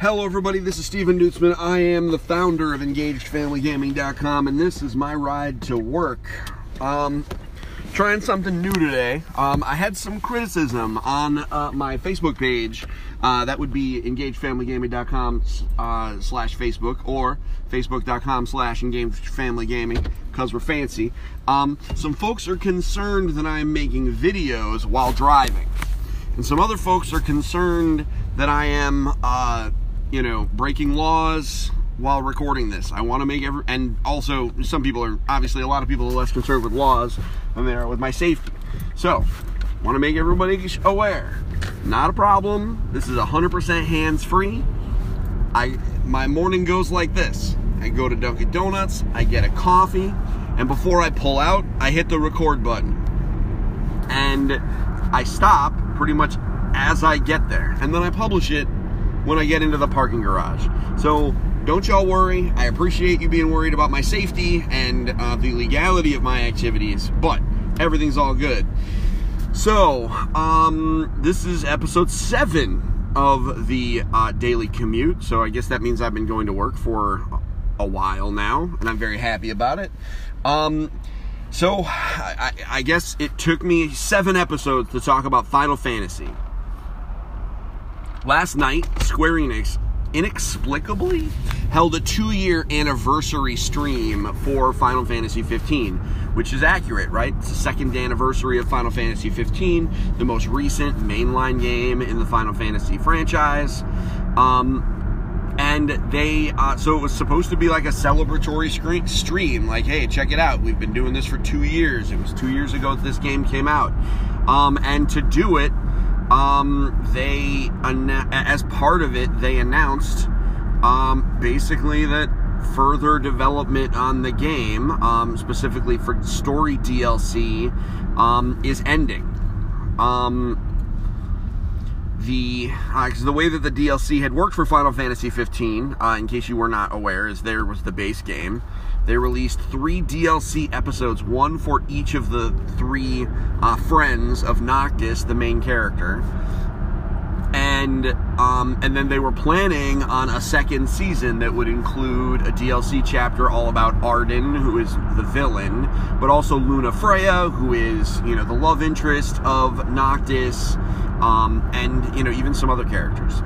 Hello, everybody. This is Stephen Dutzman. I am the founder of EngagedFamilyGaming.com, and this is my ride to work. Um, trying something new today. Um, I had some criticism on uh, my Facebook page. Uh, that would be EngagedFamilyGaming.com uh, slash Facebook or Facebook.com slash EngagedFamilyGaming because we're fancy. Um, some folks are concerned that I'm making videos while driving. And some other folks are concerned that I am uh, you know, breaking laws while recording this. I want to make every, and also some people are, obviously a lot of people are less concerned with laws than they are with my safety. So, want to make everybody aware. Not a problem. This is 100% hands-free. I, my morning goes like this. I go to Dunkin' Donuts, I get a coffee, and before I pull out, I hit the record button. And I stop pretty much as I get there. And then I publish it when I get into the parking garage. So don't y'all worry. I appreciate you being worried about my safety and uh, the legality of my activities, but everything's all good. So, um, this is episode seven of the uh, daily commute. So I guess that means I've been going to work for a while now, and I'm very happy about it. Um, so I, I guess it took me seven episodes to talk about Final Fantasy. Last night, Square Enix inexplicably held a two year anniversary stream for Final Fantasy 15, which is accurate, right? It's the second anniversary of Final Fantasy 15, the most recent mainline game in the Final Fantasy franchise. Um, and they, uh, so it was supposed to be like a celebratory screen, stream, like, hey, check it out. We've been doing this for two years. It was two years ago that this game came out. Um, and to do it, um, they as part of it they announced um, basically that further development on the game, um, specifically for story DLC, um, is ending. Um, the uh, the way that the DLC had worked for Final Fantasy 15, uh, in case you were not aware, is there was the base game. They released three DLC episodes, one for each of the three uh, friends of Noctis, the main character. And um, and then they were planning on a second season that would include a DLC chapter all about Ardyn, who is the villain, but also Lunafreya, who is you know the love interest of Noctis, um, and you know even some other characters.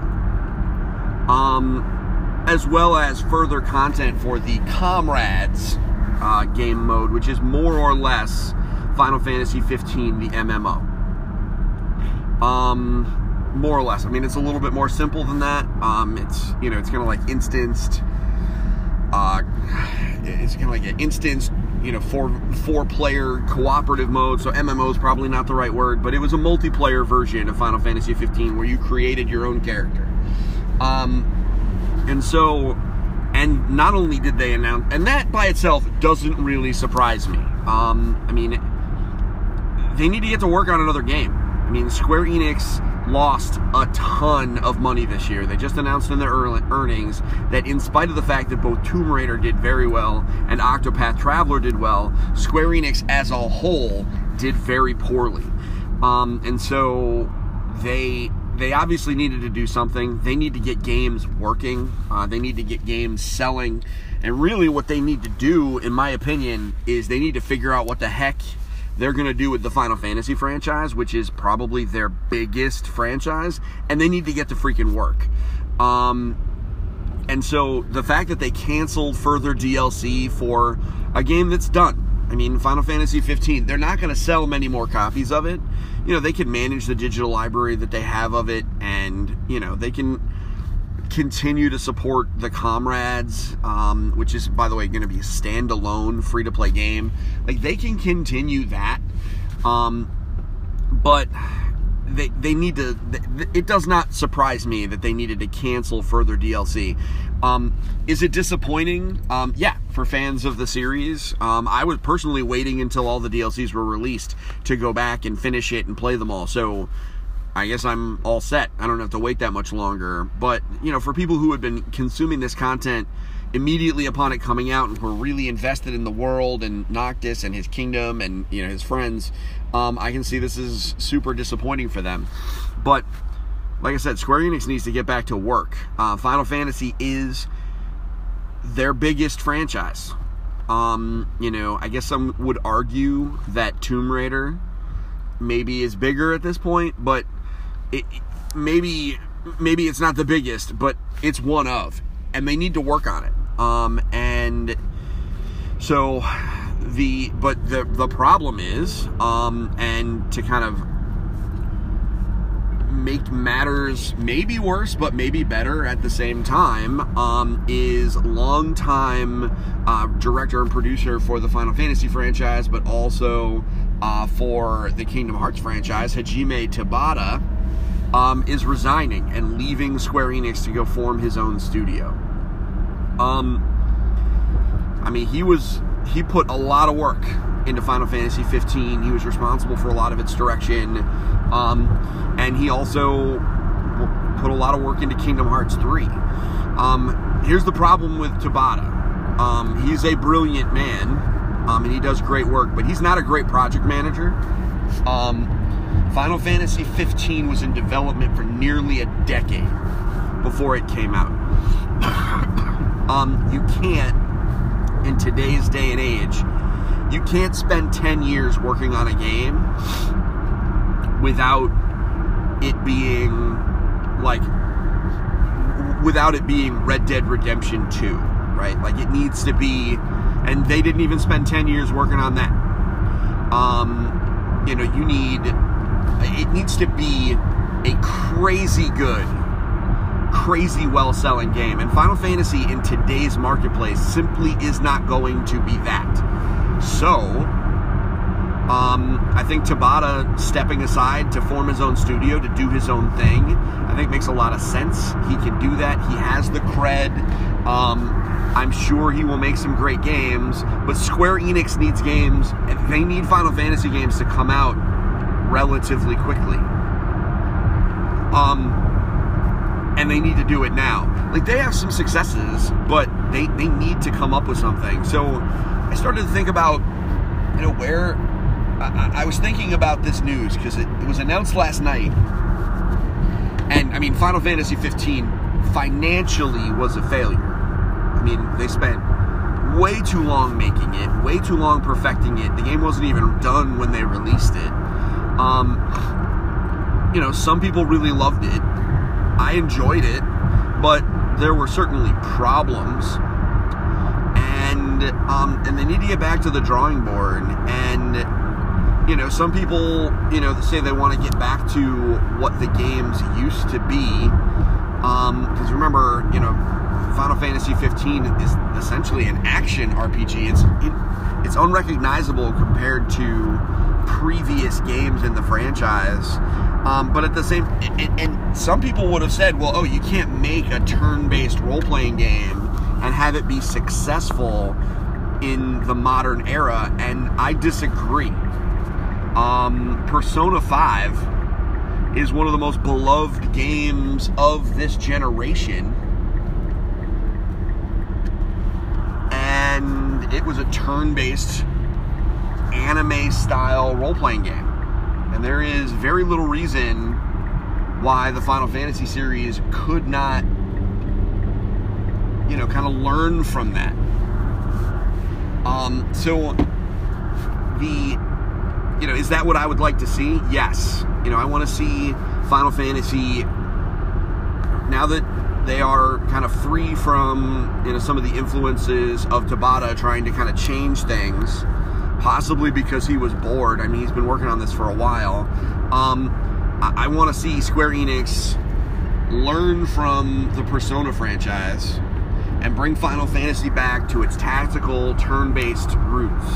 Um, as well as further content for the Comrades uh, game mode, which is more or less Final Fantasy 15, the MMO. Um, more or less. I mean, it's a little bit more simple than that. Um, it's you know, it's kind of like instanced. Uh, it's kind of like an instanced, you know, four four player cooperative mode. So MMO is probably not the right word, but it was a multiplayer version of Final Fantasy 15 where you created your own character. Um, and so, and not only did they announce, and that by itself doesn't really surprise me. Um, I mean, they need to get to work on another game. I mean, Square Enix lost a ton of money this year. They just announced in their earnings that, in spite of the fact that both Tomb Raider did very well and Octopath Traveler did well, Square Enix as a whole did very poorly. Um, and so they they obviously needed to do something. They need to get games working. Uh, they need to get games selling. And really, what they need to do, in my opinion, is they need to figure out what the heck they're going to do with the Final Fantasy franchise, which is probably their biggest franchise, and they need to get to freaking work. Um, and so the fact that they canceled further DLC for a game that's done, I mean, Final Fantasy 15, they're not going to sell many more copies of it. You know, they can manage the digital library that they have of it, and, you know, they can continue to support the Comrades, um, which is, by the way, going to be a standalone free to play game. Like, they can continue that. Um, but they they need to. It does not surprise me that they needed to cancel further DLC. Um, is it disappointing? Um, yeah, for fans of the series. Um, I was personally waiting until all the DLCs were released to go back and finish it and play them all. So I guess I'm all set. I don't have to wait that much longer. But you know, for people who had been consuming this content immediately upon it coming out and were really invested in the world and Noctis and his kingdom and you know his friends, um, I can see this is super disappointing for them. But like I said, Square Enix needs to get back to work. Uh, Final Fantasy is their biggest franchise. Um, you know, I guess some would argue that Tomb Raider maybe is bigger at this point, but it, maybe maybe it's not the biggest, but it's one of, and they need to work on it. Um, and so the but the the problem is, um, and to kind of make matters maybe worse but maybe better at the same time um, is longtime uh, director and producer for the Final Fantasy franchise, but also uh, for the Kingdom Hearts franchise, Hajime Tabata um, is resigning and leaving Square Enix to go form his own studio. Um, I mean, he was he put a lot of work into Final Fantasy 15. He was responsible for a lot of its direction, um, and he also put a lot of work into Kingdom Hearts 3. Um, here's the problem with Tabata. Um, he's a brilliant man, um, and he does great work, but he's not a great project manager. Um, Final Fantasy 15 was in development for nearly a decade before it came out. um, you can't, in today's day and age, you can't spend 10 years working on a game without it being like without it being Red Dead Redemption 2, right? Like it needs to be and they didn't even spend 10 years working on that. Um, you know, you need it needs to be a crazy good, crazy well selling game. And Final Fantasy in today's marketplace simply is not going to be that. So, um, I think Tabata stepping aside to form his own studio to do his own thing, I think makes a lot of sense. He can do that. He has the cred. Um, I'm sure he will make some great games, but Square Enix needs games. and They need Final Fantasy games to come out relatively quickly. Um, and they need to do it now. Like they have some successes, but they they need to come up with something. So I started to think about, you know, where I, I was thinking about this news because it, it was announced last night, and I mean, Final Fantasy 15 financially was a failure. I mean, they spent way too long making it, way too long perfecting it. The game wasn't even done when they released it. Um, you know, some people really loved it. I enjoyed it, but there were certainly problems, and um, and they need to get back to the drawing board. And you know, some people, you know, say they want to get back to what the games used to be. Because um, remember, you know, Final Fantasy 15 is essentially an action RPG. It's it, it's unrecognizable compared to previous games in the franchise. Um, but at the same, and, and, some people would have said, well, oh, you can't make a turn-based role-playing game and have it be successful in the modern era, and I disagree. Um, Persona 5 is one of the most beloved games of this generation. And it was a turn based anime style role playing game. There is very little reason why the Final Fantasy series could not, you know, kind of learn from that. Um, so the, you know, is that what I would like to see? Yes. You know, I want to see Final Fantasy now that they are kind of free from you know some of the influences of Tabata trying to kind of change things possibly because he was bored. I mean, he's been working on this for a while. Um, I, I want to see Square Enix learn from the Persona franchise and bring Final Fantasy back to its tactical, turn-based roots.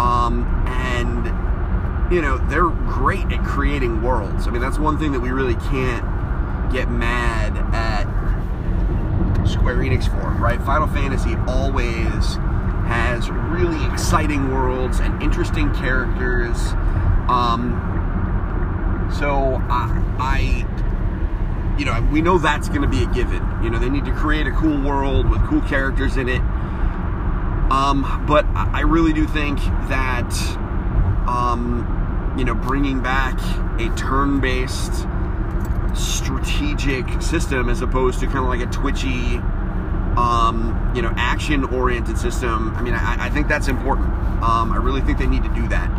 Um, and you know, they're great at creating worlds. I mean, that's one thing that we really can't get mad at Square Enix for, right? Final Fantasy always has really exciting worlds and interesting characters. Um, so I, I, you know, we know that's going to be a given. You know, they need to create a cool world with cool characters in it. Um, but I really do think that, um, you know, bringing back a turn-based strategic system as opposed to kind of like a twitchy, um, you know, action-oriented system. I mean, I, I think that's important. Um, I really think they need to do that.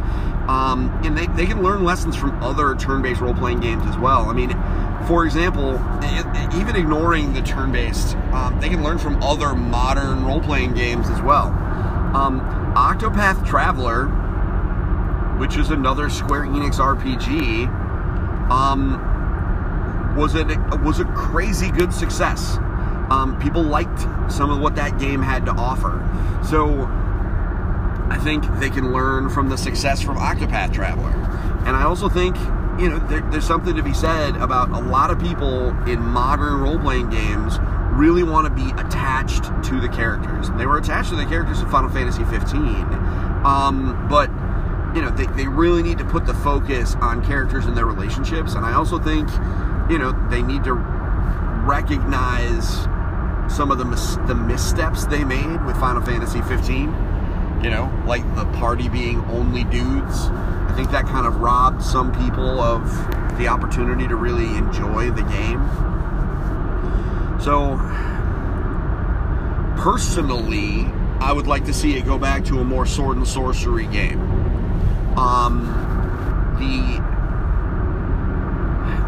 Um, and they, they can learn lessons from other turn-based role-playing games as well. I mean, for example, even ignoring the turn-based, um, they can learn from other modern role-playing games as well. Um, Octopath Traveler, which is another Square Enix RPG, um, was a was a crazy good success. Um, people liked some of what that game had to offer. So I think they can learn from the success from Octopath Traveler. And I also think, you know, there, there's something to be said about a lot of people in modern role playing games really want to be attached to the characters. They were attached to the characters in Final Fantasy 15. Um, but you know, they, they really need to put the focus on characters and their relationships. And I also think you know, they need to recognize some of the mis- the missteps they made with Final Fantasy 15. You know, like the party being only dudes. I think that kind of robbed some people of the opportunity to really enjoy the game. So, personally, I would like to see it go back to a more sword and sorcery game. Um, the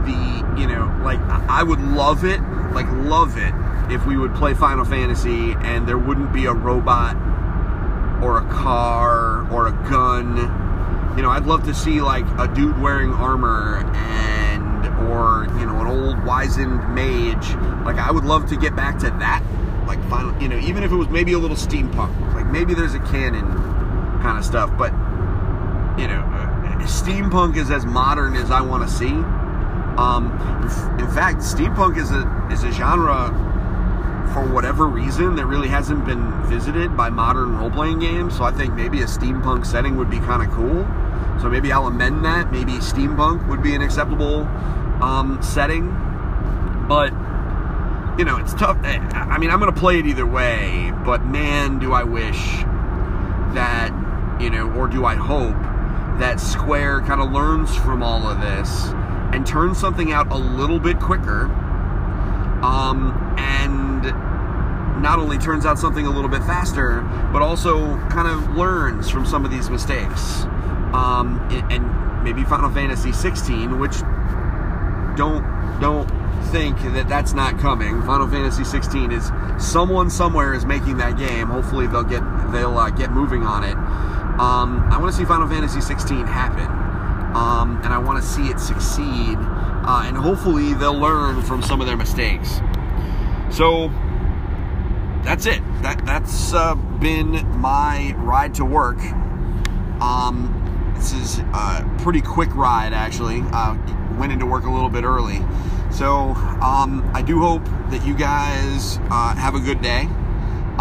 the you know like I would love it like love it if we would play Final Fantasy and there wouldn't be a robot or a car or a gun you know I'd love to see like a dude wearing armor and or you know an old wizened mage. Like I would love to get back to that like final you know even if it was maybe a little steampunk. Like maybe there's a cannon kind of stuff but you know steampunk is as modern as I want to see. Um, in fact, steampunk is a is a genre for whatever reason that really hasn't been visited by modern role playing games. So I think maybe a steampunk setting would be kind of cool. So maybe I'll amend that. Maybe steampunk would be an acceptable um, setting. But you know, it's tough. Eh, I mean, I'm going to play it either way. But man, do I wish that you know, or do I hope that Square kind of learns from all of this and turns something out a little bit quicker um, and not only turns out something a little bit faster but also kind of learns from some of these mistakes um, and maybe final fantasy 16 which don't don't think that that's not coming final fantasy 16 is someone somewhere is making that game hopefully they'll get they'll uh, get moving on it um, i want to see final fantasy 16 happen um, and I want to see it succeed. Uh, and hopefully they'll learn from some of their mistakes. So that's it. That that's uh, been my ride to work. Um, this is a pretty quick ride, actually. Uh, went into work a little bit early. So um, I do hope that you guys uh, have a good day.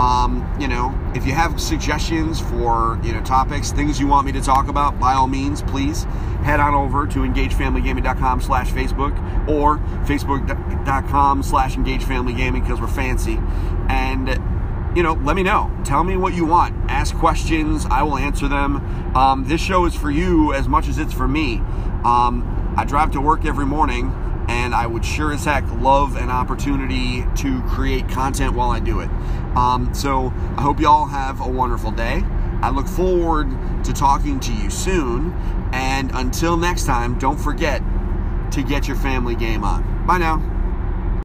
Um, you know, if you have suggestions for, you know, topics, things you want me to talk about, by all means, please head on over to engagefamilygaming.com slash Facebook or facebook.com slash engagefamilygaming because we're fancy. And, you know, let me know. Tell me what you want. Ask questions. I will answer them. Um, this show is for you as much as it's for me. Um, I drive to work every morning and I would sure as heck love an opportunity to create content while I do it. Um, so I hope you all have a wonderful day. I look forward to talking to you soon. And until next time, don't forget to get your family game on. Bye now.